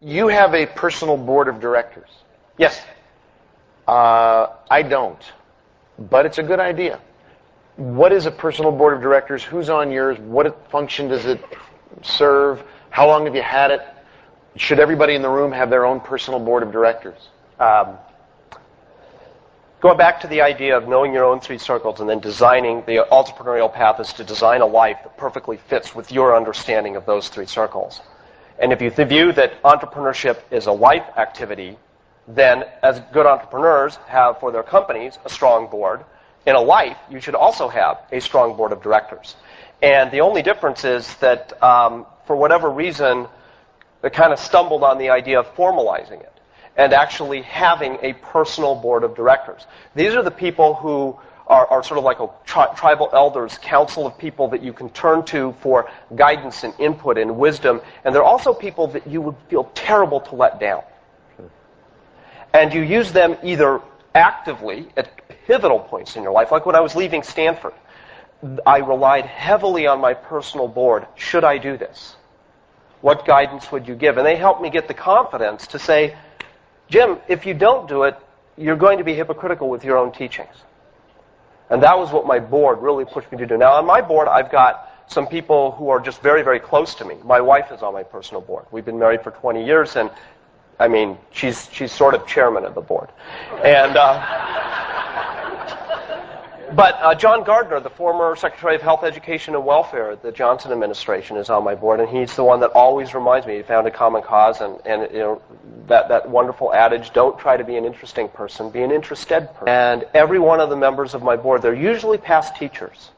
You have a personal board of directors. Yes. Uh, I don't, but it's a good idea. What is a personal board of directors? Who's on yours? What function does it serve? How long have you had it? Should everybody in the room have their own personal board of directors? Um, going back to the idea of knowing your own three circles and then designing the entrepreneurial path is to design a life that perfectly fits with your understanding of those three circles. And if you view that entrepreneurship is a life activity, then as good entrepreneurs have for their companies a strong board. In a life, you should also have a strong board of directors. And the only difference is that um, for whatever reason, they kind of stumbled on the idea of formalizing it and actually having a personal board of directors. These are the people who are, are sort of like a tri- tribal elders, council of people that you can turn to for guidance and input and wisdom. And they're also people that you would feel terrible to let down. And you use them either actively at pivotal points in your life, like when I was leaving Stanford. I relied heavily on my personal board. Should I do this? What guidance would you give? And they helped me get the confidence to say, Jim, if you don't do it, you're going to be hypocritical with your own teachings. And that was what my board really pushed me to do. Now, on my board, I've got some people who are just very, very close to me. My wife is on my personal board. We've been married for 20 years, and I mean, she's she's sort of chairman of the board. And uh, but uh, John Gardner, the former Secretary of Health, Education, and Welfare at the Johnson administration, is on my board, and he's the one that always reminds me. He founded Common Cause, and, and you know that that wonderful adage: "Don't try to be an interesting person, be an interested person." And every one of the members of my board, they're usually past teachers.